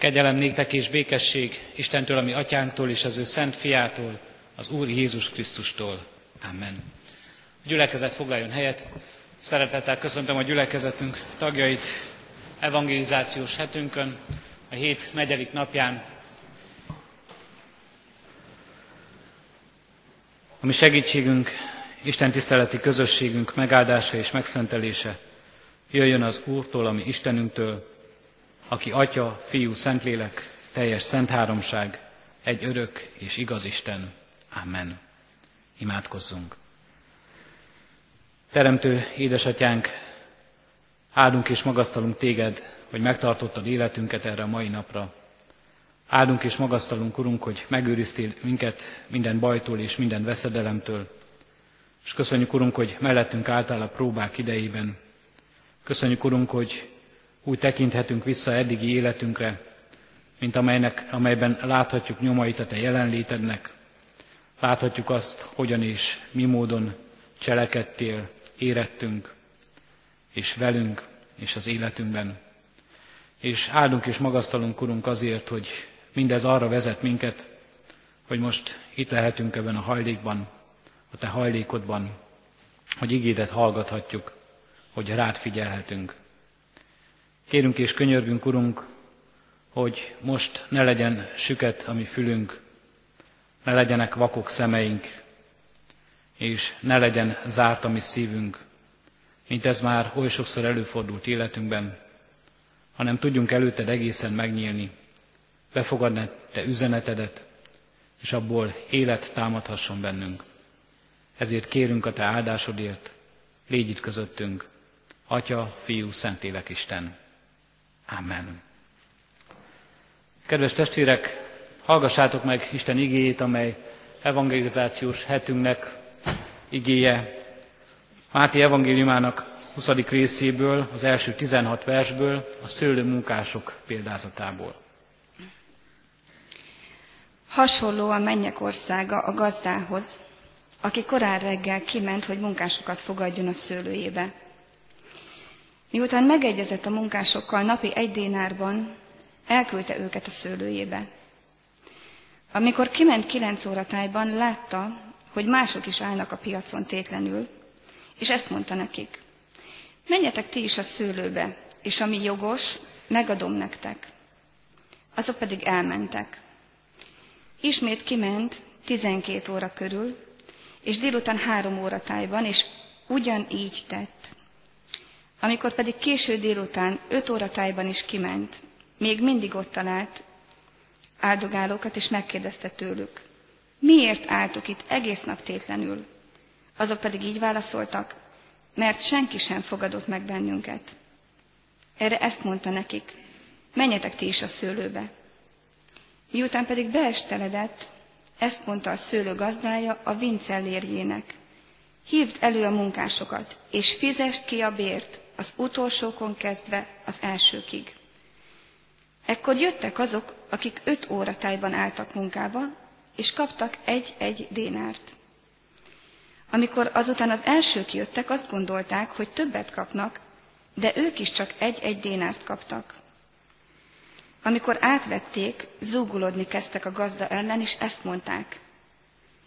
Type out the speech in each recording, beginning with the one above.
Kegyelem néktek és békesség Istentől, ami atyánktól és az ő szent fiától, az Úr Jézus Krisztustól. Amen. A gyülekezet foglaljon helyet. Szeretettel köszöntöm a gyülekezetünk tagjait evangelizációs hetünkön, a hét negyedik napján. A mi segítségünk, Isten tiszteleti közösségünk megáldása és megszentelése jöjjön az Úrtól, ami Istenünktől, aki Atya, Fiú, Szentlélek, teljes szent háromság, egy örök és igaz Isten. Amen. Imádkozzunk. Teremtő édesatyánk, áldunk és magasztalunk téged, hogy megtartottad életünket erre a mai napra. Áldunk és magasztalunk, Urunk, hogy megőriztél minket minden bajtól és minden veszedelemtől. És köszönjük, Urunk, hogy mellettünk álltál a próbák idejében. Köszönjük, Urunk, hogy úgy tekinthetünk vissza eddigi életünkre, mint amelynek, amelyben láthatjuk nyomait a Te jelenlétednek, láthatjuk azt, hogyan és mi módon cselekedtél, érettünk, és velünk, és az életünkben. És áldunk és magasztalunk, Urunk, azért, hogy mindez arra vezet minket, hogy most itt lehetünk ebben a hajlékban, a Te hajlékodban, hogy igédet hallgathatjuk, hogy rád figyelhetünk. Kérünk és könyörgünk, Urunk, hogy most ne legyen süket a mi fülünk, ne legyenek vakok szemeink, és ne legyen zárt a mi szívünk, mint ez már oly sokszor előfordult életünkben, hanem tudjunk előtted egészen megnyílni, befogadni te üzenetedet, és abból élet támadhasson bennünk. Ezért kérünk a te áldásodért, légy itt közöttünk, Atya, Fiú, Szentlélek Isten. Amen. Kedves testvérek, hallgassátok meg Isten igéjét, amely evangelizációs hetünknek igéje. Máté evangéliumának 20. részéből, az első 16 versből, a szőlő munkások példázatából. Hasonló a mennyek országa a gazdához, aki korán reggel kiment, hogy munkásokat fogadjon a szőlőjébe. Miután megegyezett a munkásokkal napi egy dénárban, elküldte őket a szőlőjébe. Amikor kiment kilenc óratájban, látta, hogy mások is állnak a piacon tétlenül, és ezt mondta nekik. Menjetek ti is a szőlőbe, és ami jogos, megadom nektek. Azok pedig elmentek. Ismét kiment tizenkét óra körül, és délután három óratájban, és ugyanígy tett. Amikor pedig késő délután öt óratájban is kiment, még mindig ott talált áldogálókat, és megkérdezte tőlük, miért álltok itt egész nap tétlenül? Azok pedig így válaszoltak, mert senki sem fogadott meg bennünket. Erre ezt mondta nekik, menjetek ti is a szőlőbe. Miután pedig beesteledett, ezt mondta a szőlő gazdája a vincellérjének. Hívd elő a munkásokat, és fizest ki a bért, az utolsókon kezdve az elsőkig. Ekkor jöttek azok, akik öt óratájban álltak munkába, és kaptak egy-egy dénárt. Amikor azután az elsők jöttek, azt gondolták, hogy többet kapnak, de ők is csak egy-egy dénárt kaptak. Amikor átvették, zúgulodni kezdtek a gazda ellen, és ezt mondták.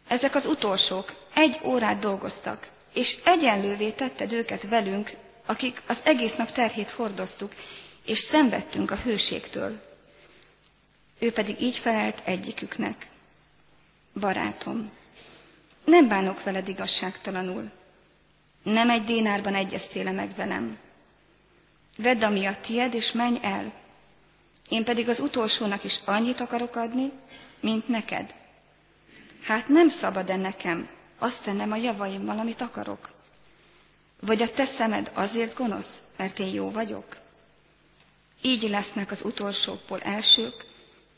Ezek az utolsók egy órát dolgoztak, és egyenlővé tetted őket velünk, akik az egész nap terhét hordoztuk, és szenvedtünk a hőségtől. Ő pedig így felelt egyiküknek. Barátom, nem bánok veled igazságtalanul. Nem egy dénárban egyeztél meg velem. Vedd, ami a tied, és menj el. Én pedig az utolsónak is annyit akarok adni, mint neked. Hát nem szabad-e nekem azt tennem a javaimmal, amit akarok? Vagy a te szemed azért gonosz, mert én jó vagyok? Így lesznek az utolsókból elsők,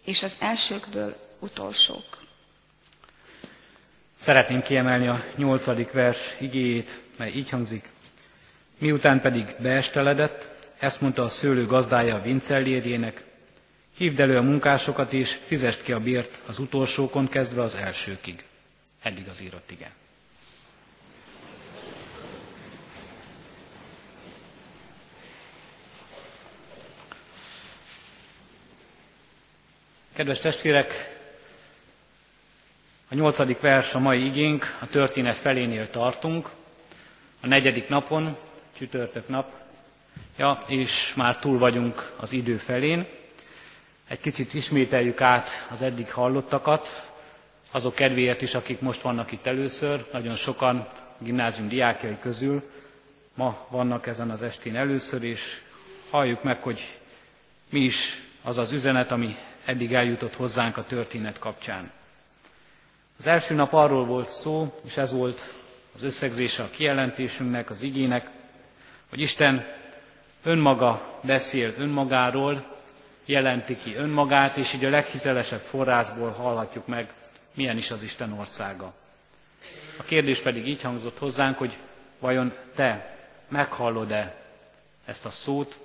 és az elsőkből utolsók. Szeretném kiemelni a nyolcadik vers igéjét, mely így hangzik. Miután pedig beesteledett, ezt mondta a szőlő gazdája a vincellérjének, hívd elő a munkásokat és fizest ki a bért az utolsókon kezdve az elsőkig. Eddig az írott igen. Kedves testvérek, a nyolcadik vers a mai igénk, a történet felénél tartunk, a negyedik napon, csütörtök nap, ja, és már túl vagyunk az idő felén. Egy kicsit ismételjük át az eddig hallottakat, azok kedvéért is, akik most vannak itt először, nagyon sokan gimnázium diákjai közül ma vannak ezen az estén először, és halljuk meg, hogy mi is az az üzenet, ami eddig eljutott hozzánk a történet kapcsán. Az első nap arról volt szó, és ez volt az összegzése a kijelentésünknek, az igének, hogy Isten önmaga beszél önmagáról, jelenti ki önmagát, és így a leghitelesebb forrásból hallhatjuk meg, milyen is az Isten országa. A kérdés pedig így hangzott hozzánk, hogy vajon te meghallod-e ezt a szót,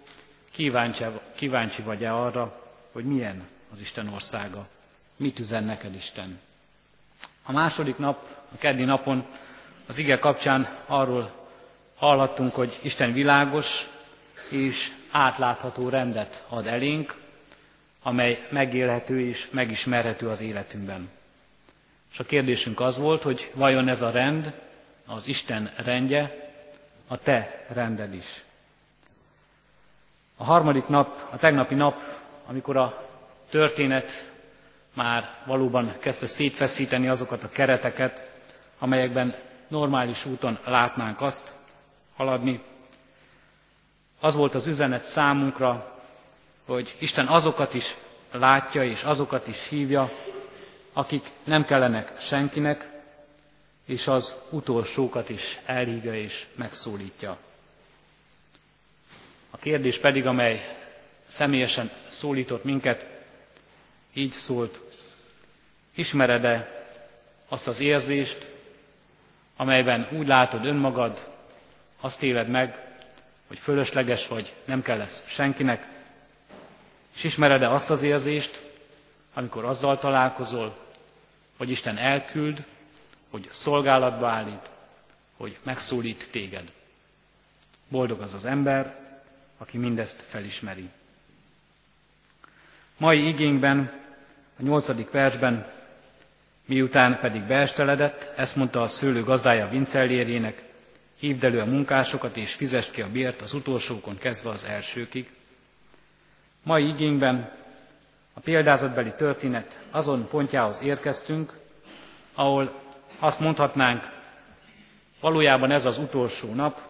kíváncsi, kíváncsi vagy-e arra, hogy milyen az Isten országa, mit üzen neked Isten. A második nap, a keddi napon az ige kapcsán arról hallhattunk, hogy Isten világos és átlátható rendet ad elénk, amely megélhető és megismerhető az életünkben. És a kérdésünk az volt, hogy vajon ez a rend, az Isten rendje, a te rended is. A harmadik nap, a tegnapi nap, amikor a történet már valóban kezdte szétfeszíteni azokat a kereteket, amelyekben normális úton látnánk azt haladni. Az volt az üzenet számunkra, hogy Isten azokat is látja és azokat is hívja, akik nem kellenek senkinek, és az utolsókat is elhívja és megszólítja. A kérdés pedig, amely személyesen szólított minket, így szólt, ismered-e azt az érzést, amelyben úgy látod önmagad, azt éled meg, hogy fölösleges vagy, nem kell lesz senkinek, és ismered-e azt az érzést, amikor azzal találkozol, hogy Isten elküld, hogy szolgálatba állít, hogy megszólít téged. Boldog az az ember, aki mindezt felismeri. Mai igényben, a nyolcadik versben, miután pedig beesteledett, ezt mondta a szőlő gazdája Vincellérjének, hívd elő a munkásokat és fizest ki a bért az utolsókon kezdve az elsőkig. Mai igényben a példázatbeli történet azon pontjához érkeztünk, ahol azt mondhatnánk, valójában ez az utolsó nap,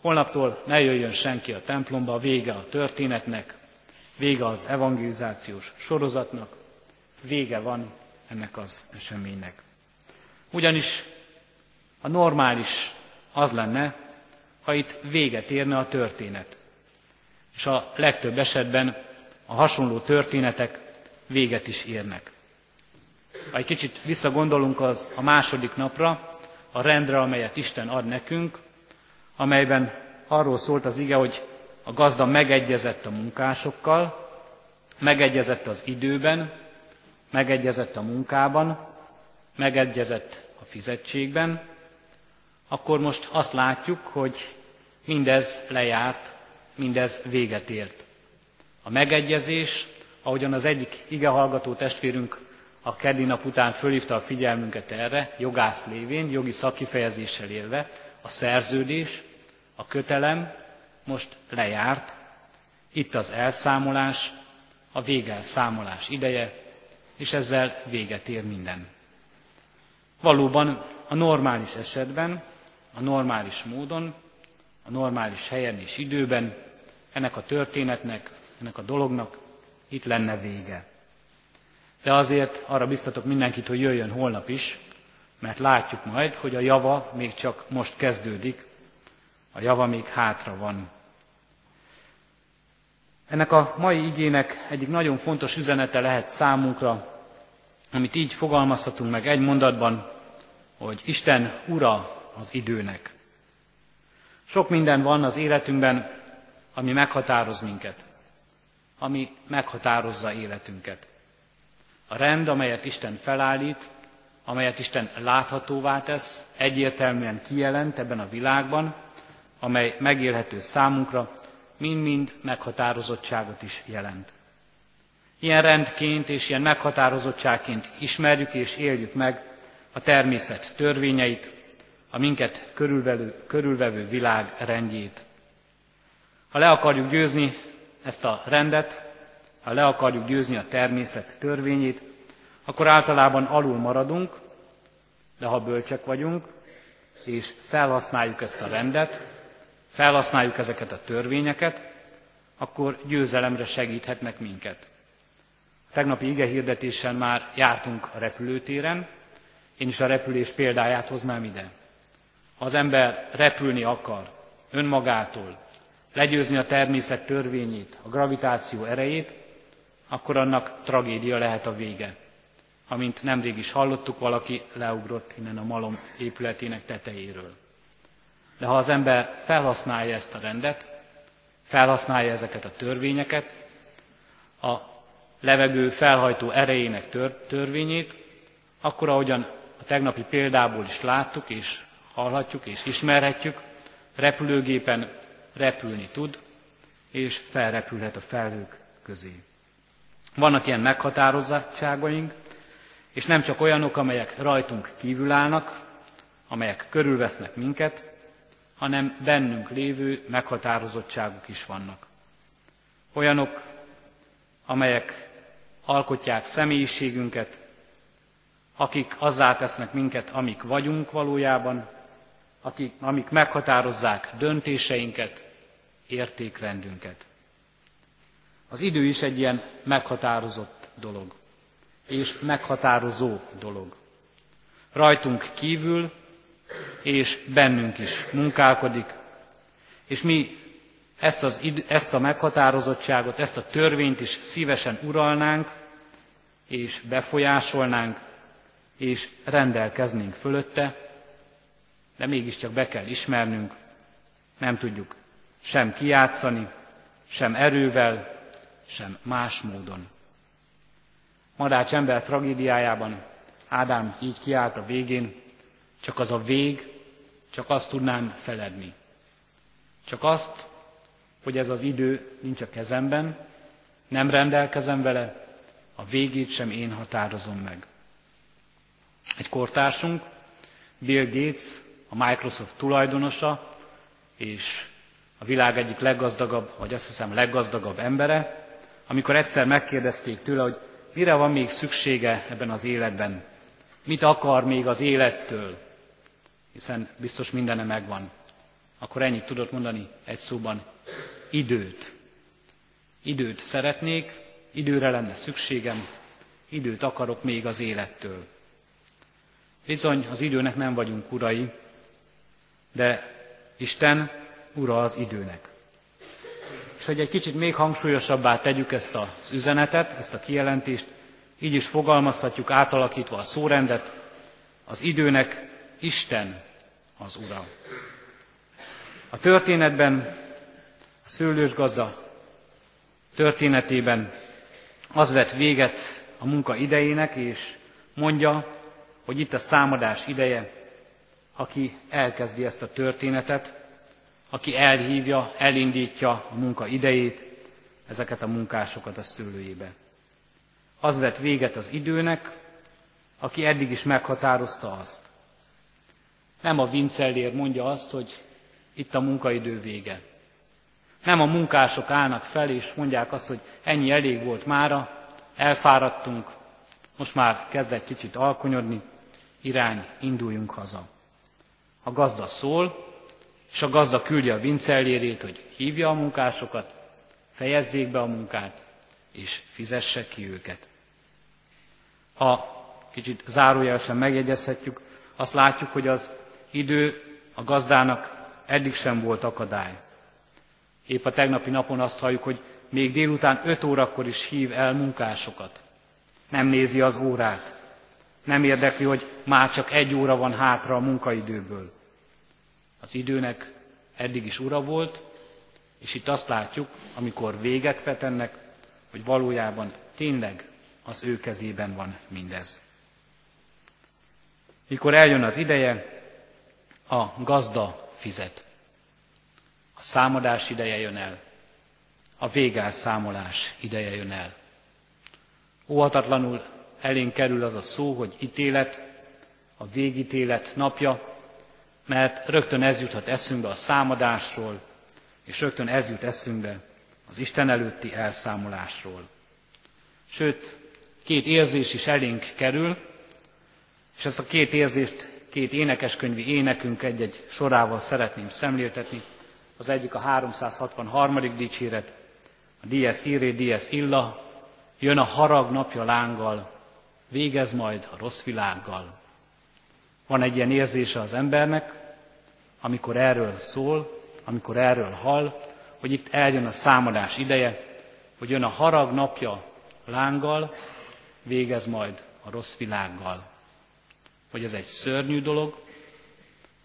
holnaptól ne jöjjön senki a templomba, vége a történetnek, vége az evangelizációs sorozatnak, vége van ennek az eseménynek. Ugyanis a normális az lenne, ha itt véget érne a történet. És a legtöbb esetben a hasonló történetek véget is érnek. Ha egy kicsit visszagondolunk az a második napra, a rendre, amelyet Isten ad nekünk, amelyben arról szólt az ige, hogy a gazda megegyezett a munkásokkal, megegyezett az időben, megegyezett a munkában, megegyezett a fizetségben, akkor most azt látjuk, hogy mindez lejárt, mindez véget ért. A megegyezés, ahogyan az egyik igehallgató testvérünk a keddi nap után fölhívta a figyelmünket erre, jogász lévén, jogi szakifejezéssel élve, a szerződés, a kötelem most lejárt, itt az elszámolás, a végelszámolás ideje, és ezzel véget ér minden. Valóban a normális esetben, a normális módon, a normális helyen és időben ennek a történetnek, ennek a dolognak itt lenne vége. De azért arra biztatok mindenkit, hogy jöjjön holnap is, mert látjuk majd, hogy a java még csak most kezdődik, a java még hátra van. Ennek a mai igének egyik nagyon fontos üzenete lehet számunkra, amit így fogalmazhatunk meg egy mondatban, hogy Isten ura az időnek. Sok minden van az életünkben, ami meghatároz minket, ami meghatározza életünket. A rend, amelyet Isten felállít, amelyet Isten láthatóvá tesz, egyértelműen kijelent ebben a világban, amely megélhető számunkra, mind-mind meghatározottságot is jelent. Ilyen rendként és ilyen meghatározottságként ismerjük és éljük meg a természet törvényeit, a minket körülvevő, körülvevő világ rendjét. Ha le akarjuk győzni ezt a rendet, ha le akarjuk győzni a természet törvényét, akkor általában alul maradunk, de ha bölcsek vagyunk, és felhasználjuk ezt a rendet, felhasználjuk ezeket a törvényeket, akkor győzelemre segíthetnek minket. Tegnapi ige hirdetésen már jártunk a repülőtéren, én is a repülés példáját hoznám ide. Ha az ember repülni akar önmagától, legyőzni a természet törvényét, a gravitáció erejét, akkor annak tragédia lehet a vége. Amint nemrég is hallottuk, valaki leugrott innen a malom épületének tetejéről. De ha az ember felhasználja ezt a rendet, felhasználja ezeket a törvényeket, a levegő felhajtó erejének tör, törvényét, akkor ahogyan a tegnapi példából is láttuk, és hallhatjuk, és ismerhetjük, repülőgépen repülni tud, és felrepülhet a felhők közé. Vannak ilyen meghatározottságaink, és nem csak olyanok, amelyek rajtunk kívül állnak, amelyek körülvesznek minket, hanem bennünk lévő meghatározottságuk is vannak. Olyanok, amelyek alkotják személyiségünket, akik azzá tesznek minket, amik vagyunk valójában, akik, amik meghatározzák döntéseinket, értékrendünket. Az idő is egy ilyen meghatározott dolog, és meghatározó dolog. Rajtunk kívül és bennünk is munkálkodik, és mi ezt, az, ezt a meghatározottságot, ezt a törvényt is szívesen uralnánk, és befolyásolnánk, és rendelkeznénk fölötte, de mégiscsak be kell ismernünk, nem tudjuk sem kijátszani, sem erővel, sem más módon. Madács ember tragédiájában Ádám így kiállt a végén, csak az a vég, csak azt tudnám feledni. Csak azt, hogy ez az idő nincs a kezemben, nem rendelkezem vele, a végét sem én határozom meg. Egy kortársunk, Bill Gates, a Microsoft tulajdonosa, és a világ egyik leggazdagabb, vagy azt hiszem leggazdagabb embere, amikor egyszer megkérdezték tőle, hogy mire van még szüksége ebben az életben, mit akar még az élettől, hiszen biztos mindene megvan. Akkor ennyit tudott mondani egy szóban, időt. Időt szeretnék, időre lenne szükségem, időt akarok még az élettől. Bizony, az időnek nem vagyunk urai, de Isten ura az időnek. És hogy egy kicsit még hangsúlyosabbá tegyük ezt az üzenetet, ezt a kijelentést, így is fogalmazhatjuk átalakítva a szórendet, az időnek Isten az Ura. A történetben, a szőlős gazda történetében az vett véget a munka idejének, és mondja, hogy itt a számadás ideje, aki elkezdi ezt a történetet, aki elhívja, elindítja a munka idejét, ezeket a munkásokat a szőlőjébe. Az vett véget az időnek, aki eddig is meghatározta azt. Nem a vincellér mondja azt, hogy itt a munkaidő vége. Nem a munkások állnak fel és mondják azt, hogy ennyi elég volt mára, elfáradtunk, most már kezd egy kicsit alkonyodni, irány, induljunk haza. A gazda szól, és a gazda küldi a vincellérét, hogy hívja a munkásokat, fejezzék be a munkát, és fizesse ki őket. Ha kicsit zárójelesen megjegyezhetjük, azt látjuk, hogy az idő a gazdának eddig sem volt akadály. Épp a tegnapi napon azt halljuk, hogy még délután 5 órakor is hív el munkásokat. Nem nézi az órát. Nem érdekli, hogy már csak egy óra van hátra a munkaidőből. Az időnek eddig is ura volt, és itt azt látjuk, amikor véget vet ennek, hogy valójában tényleg az ő kezében van mindez. Mikor eljön az ideje, a gazda fizet. A számadás ideje jön el. A végás számolás ideje jön el. Óhatatlanul elénk kerül az a szó, hogy ítélet, a végítélet napja, mert rögtön ez juthat eszünkbe a számadásról, és rögtön ez jut eszünkbe az Isten előtti elszámolásról. Sőt, két érzés is elénk kerül, és ezt a két érzést két énekeskönyvi énekünk egy-egy sorával szeretném szemléltetni. Az egyik a 363. dicséret, a Dies Irae, Dies Illa, jön a harag napja lánggal, végez majd a rossz világgal. Van egy ilyen érzése az embernek, amikor erről szól, amikor erről hall, hogy itt eljön a számadás ideje, hogy jön a harag napja lánggal, végez majd a rossz világgal. Hogy ez egy szörnyű dolog,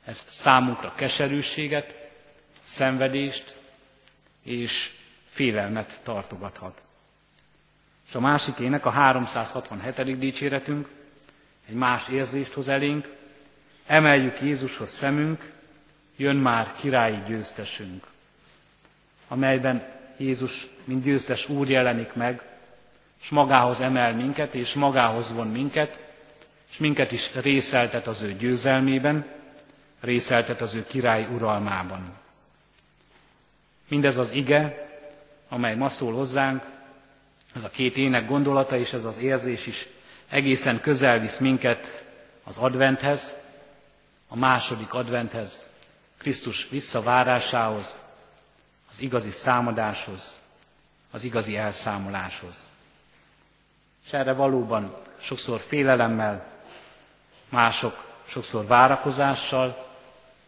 ez számunkra keserűséget, szenvedést és félelmet tartogathat. És a másik ének, a 367. dicséretünk, egy más érzést hoz elénk, emeljük Jézushoz szemünk, jön már királyi győztesünk, amelyben Jézus, mint győztes Úr jelenik meg, és magához emel minket, és magához von minket, és minket is részeltet az ő győzelmében, részeltet az ő király uralmában. Mindez az ige, amely ma szól hozzánk, ez a két ének gondolata és ez az érzés is egészen közel visz minket az adventhez, a második adventhez, Krisztus visszavárásához, az igazi számadáshoz, az igazi elszámoláshoz. És erre valóban sokszor félelemmel, mások sokszor várakozással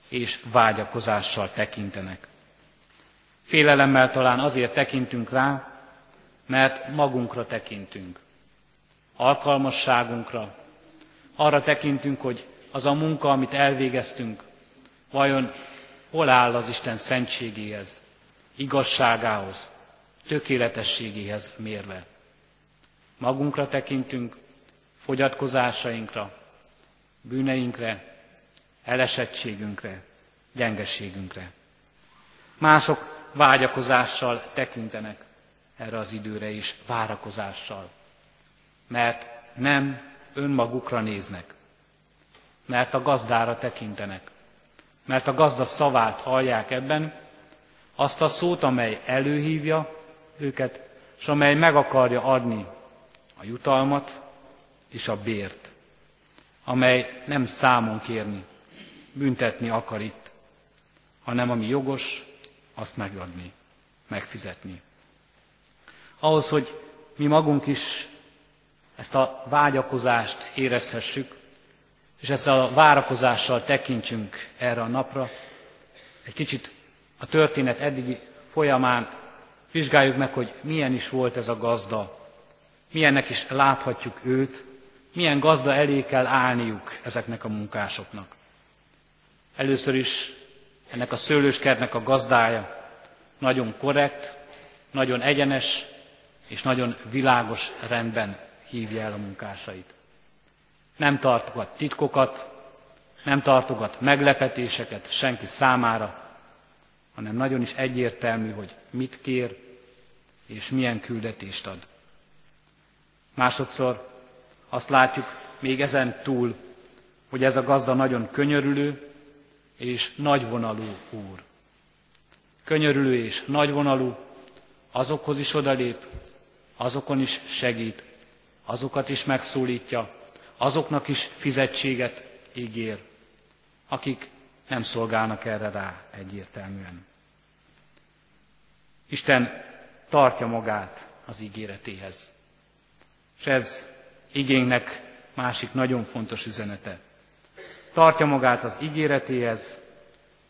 és vágyakozással tekintenek. Félelemmel talán azért tekintünk rá, mert magunkra tekintünk, alkalmasságunkra, arra tekintünk, hogy az a munka, amit elvégeztünk, vajon hol áll az Isten szentségéhez, igazságához, tökéletességéhez mérve. Magunkra tekintünk, fogyatkozásainkra, bűneinkre, elesettségünkre, gyengességünkre. Mások vágyakozással tekintenek erre az időre is, várakozással. Mert nem önmagukra néznek, mert a gazdára tekintenek, mert a gazda szavát hallják ebben, azt a szót, amely előhívja őket, és amely meg akarja adni a jutalmat és a bért, amely nem számon kérni, büntetni akar itt, hanem ami jogos, azt megadni, megfizetni. Ahhoz, hogy mi magunk is ezt a vágyakozást érezhessük, és ezt a várakozással tekintsünk erre a napra, egy kicsit a történet eddigi folyamán vizsgáljuk meg, hogy milyen is volt ez a gazda, milyennek is láthatjuk őt, milyen gazda elé kell állniuk ezeknek a munkásoknak. Először is ennek a szőlőskertnek a gazdája nagyon korrekt, nagyon egyenes és nagyon világos rendben hívja el a munkásait. Nem tartogat titkokat, nem tartogat meglepetéseket senki számára, hanem nagyon is egyértelmű, hogy mit kér és milyen küldetést ad. Másodszor azt látjuk még ezen túl, hogy ez a gazda nagyon könyörülő és nagyvonalú úr. Könyörülő és nagyvonalú, azokhoz is odalép, azokon is segít, azokat is megszólítja, azoknak is fizetséget ígér, akik nem szolgálnak erre rá egyértelműen. Isten tartja magát az ígéretéhez. És ez igénynek másik nagyon fontos üzenete. Tartja magát az ígéretéhez,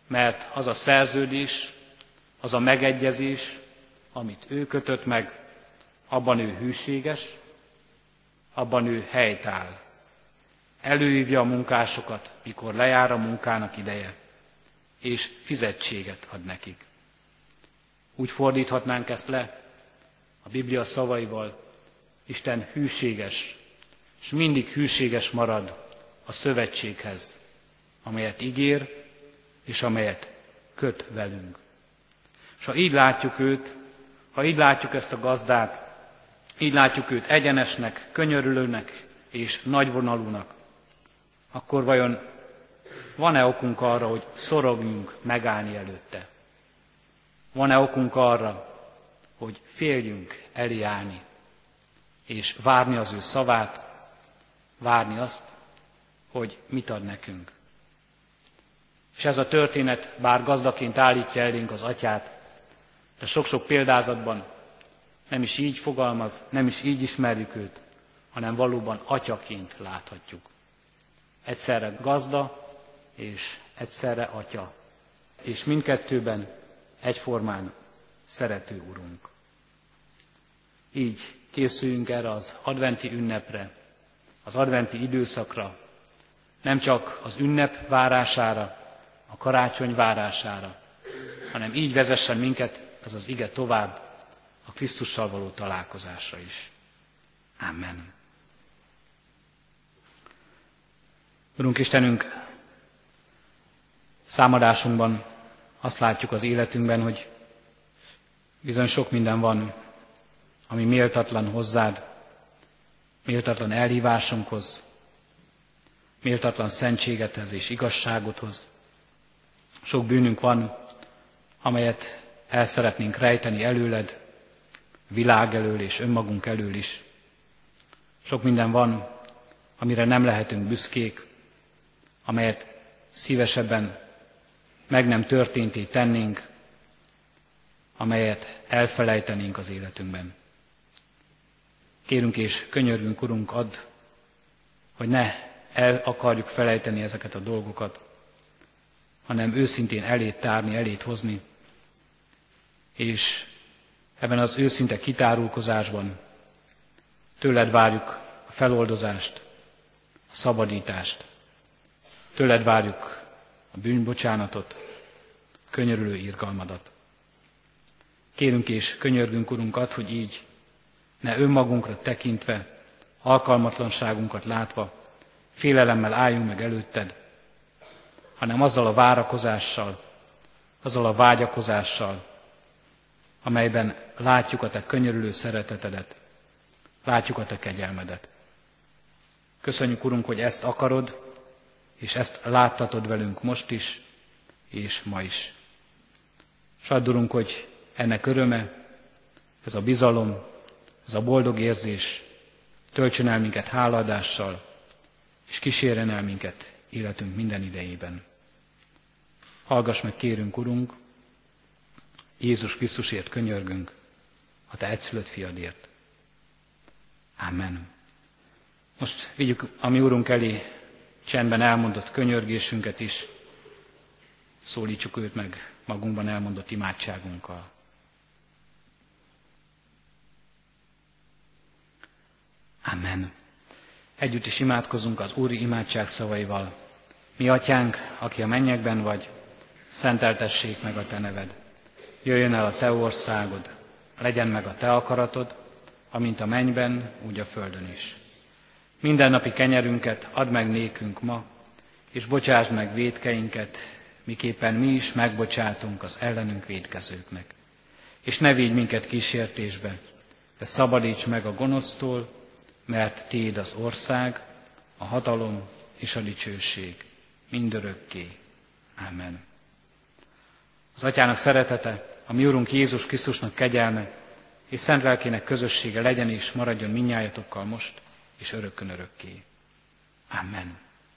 mert az a szerződés, az a megegyezés, amit ő kötött meg, abban ő hűséges, abban ő helytáll. Előhívja a munkásokat, mikor lejár a munkának ideje, és fizetséget ad nekik. Úgy fordíthatnánk ezt le a Biblia szavaival, Isten hűséges, és mindig hűséges marad a szövetséghez, amelyet ígér, és amelyet köt velünk. És ha így látjuk őt, ha így látjuk ezt a gazdát, így látjuk őt egyenesnek, könyörülőnek és nagyvonalúnak, akkor vajon van-e okunk arra, hogy szorogjunk megállni előtte? Van-e okunk arra, hogy féljünk elé és várni az ő szavát, várni azt, hogy mit ad nekünk? És ez a történet, bár gazdaként állítja elénk az atyát, de sok-sok példázatban nem is így fogalmaz, nem is így ismerjük őt, hanem valóban atyaként láthatjuk. Egyszerre gazda és egyszerre atya. És mindkettőben egyformán szerető Urunk. Így készüljünk erre az adventi ünnepre, az adventi időszakra, nem csak az ünnep várására, a karácsony várására, hanem így vezessen minket ez az ige tovább a Krisztussal való találkozásra is. Amen. Urunk Istenünk, számadásunkban azt látjuk az életünkben, hogy bizony sok minden van, ami méltatlan hozzád, méltatlan elhívásunkhoz, méltatlan szentségethez és igazságodhoz. Sok bűnünk van, amelyet el szeretnénk rejteni előled, világ elől és önmagunk elől is. Sok minden van, amire nem lehetünk büszkék, amelyet szívesebben meg nem történté tennénk, amelyet elfelejtenénk az életünkben. Kérünk és könyörgünk, Urunk, add, hogy ne el akarjuk felejteni ezeket a dolgokat, hanem őszintén elét tárni, elét hozni, és ebben az őszinte kitárulkozásban tőled várjuk a feloldozást, a szabadítást, tőled várjuk a bűnbocsánatot, könyörülő irgalmadat. Kérünk és könyörgünk, Urunkat, hogy így ne önmagunkra tekintve, alkalmatlanságunkat látva, félelemmel álljunk meg előtted, hanem azzal a várakozással, azzal a vágyakozással, amelyben látjuk a te könyörülő szeretetedet, látjuk a te kegyelmedet. Köszönjük, Urunk, hogy ezt akarod, és ezt láttatod velünk most is, és ma is. Saddurunk, hogy ennek öröme, ez a bizalom, ez a boldog érzés töltsön el minket háladással, és kísérjen el minket életünk minden idejében. Hallgass meg, kérünk, Urunk, Jézus Krisztusért könyörgünk, a Te egyszülött fiadért. Amen. Most vigyük a mi Úrunk elé csendben elmondott könyörgésünket is, szólítsuk őt meg magunkban elmondott imádságunkkal. Amen. Együtt is imádkozunk az Úri imádság szavaival. Mi atyánk, aki a mennyekben vagy, szenteltessék meg a te neved. Jöjjön el a te országod, legyen meg a te akaratod, amint a mennyben, úgy a földön is. Mindennapi kenyerünket add meg nékünk ma, és bocsásd meg védkeinket, miképpen mi is megbocsátunk az ellenünk védkezőknek. És ne védj minket kísértésbe, de szabadíts meg a gonosztól, mert Téd az ország, a hatalom és a dicsőség mindörökké. Amen. Az Atyának szeretete, a mi Urunk Jézus Krisztusnak kegyelme és szent lelkének közössége legyen és maradjon minnyájatokkal most és örökkön örökké. Amen.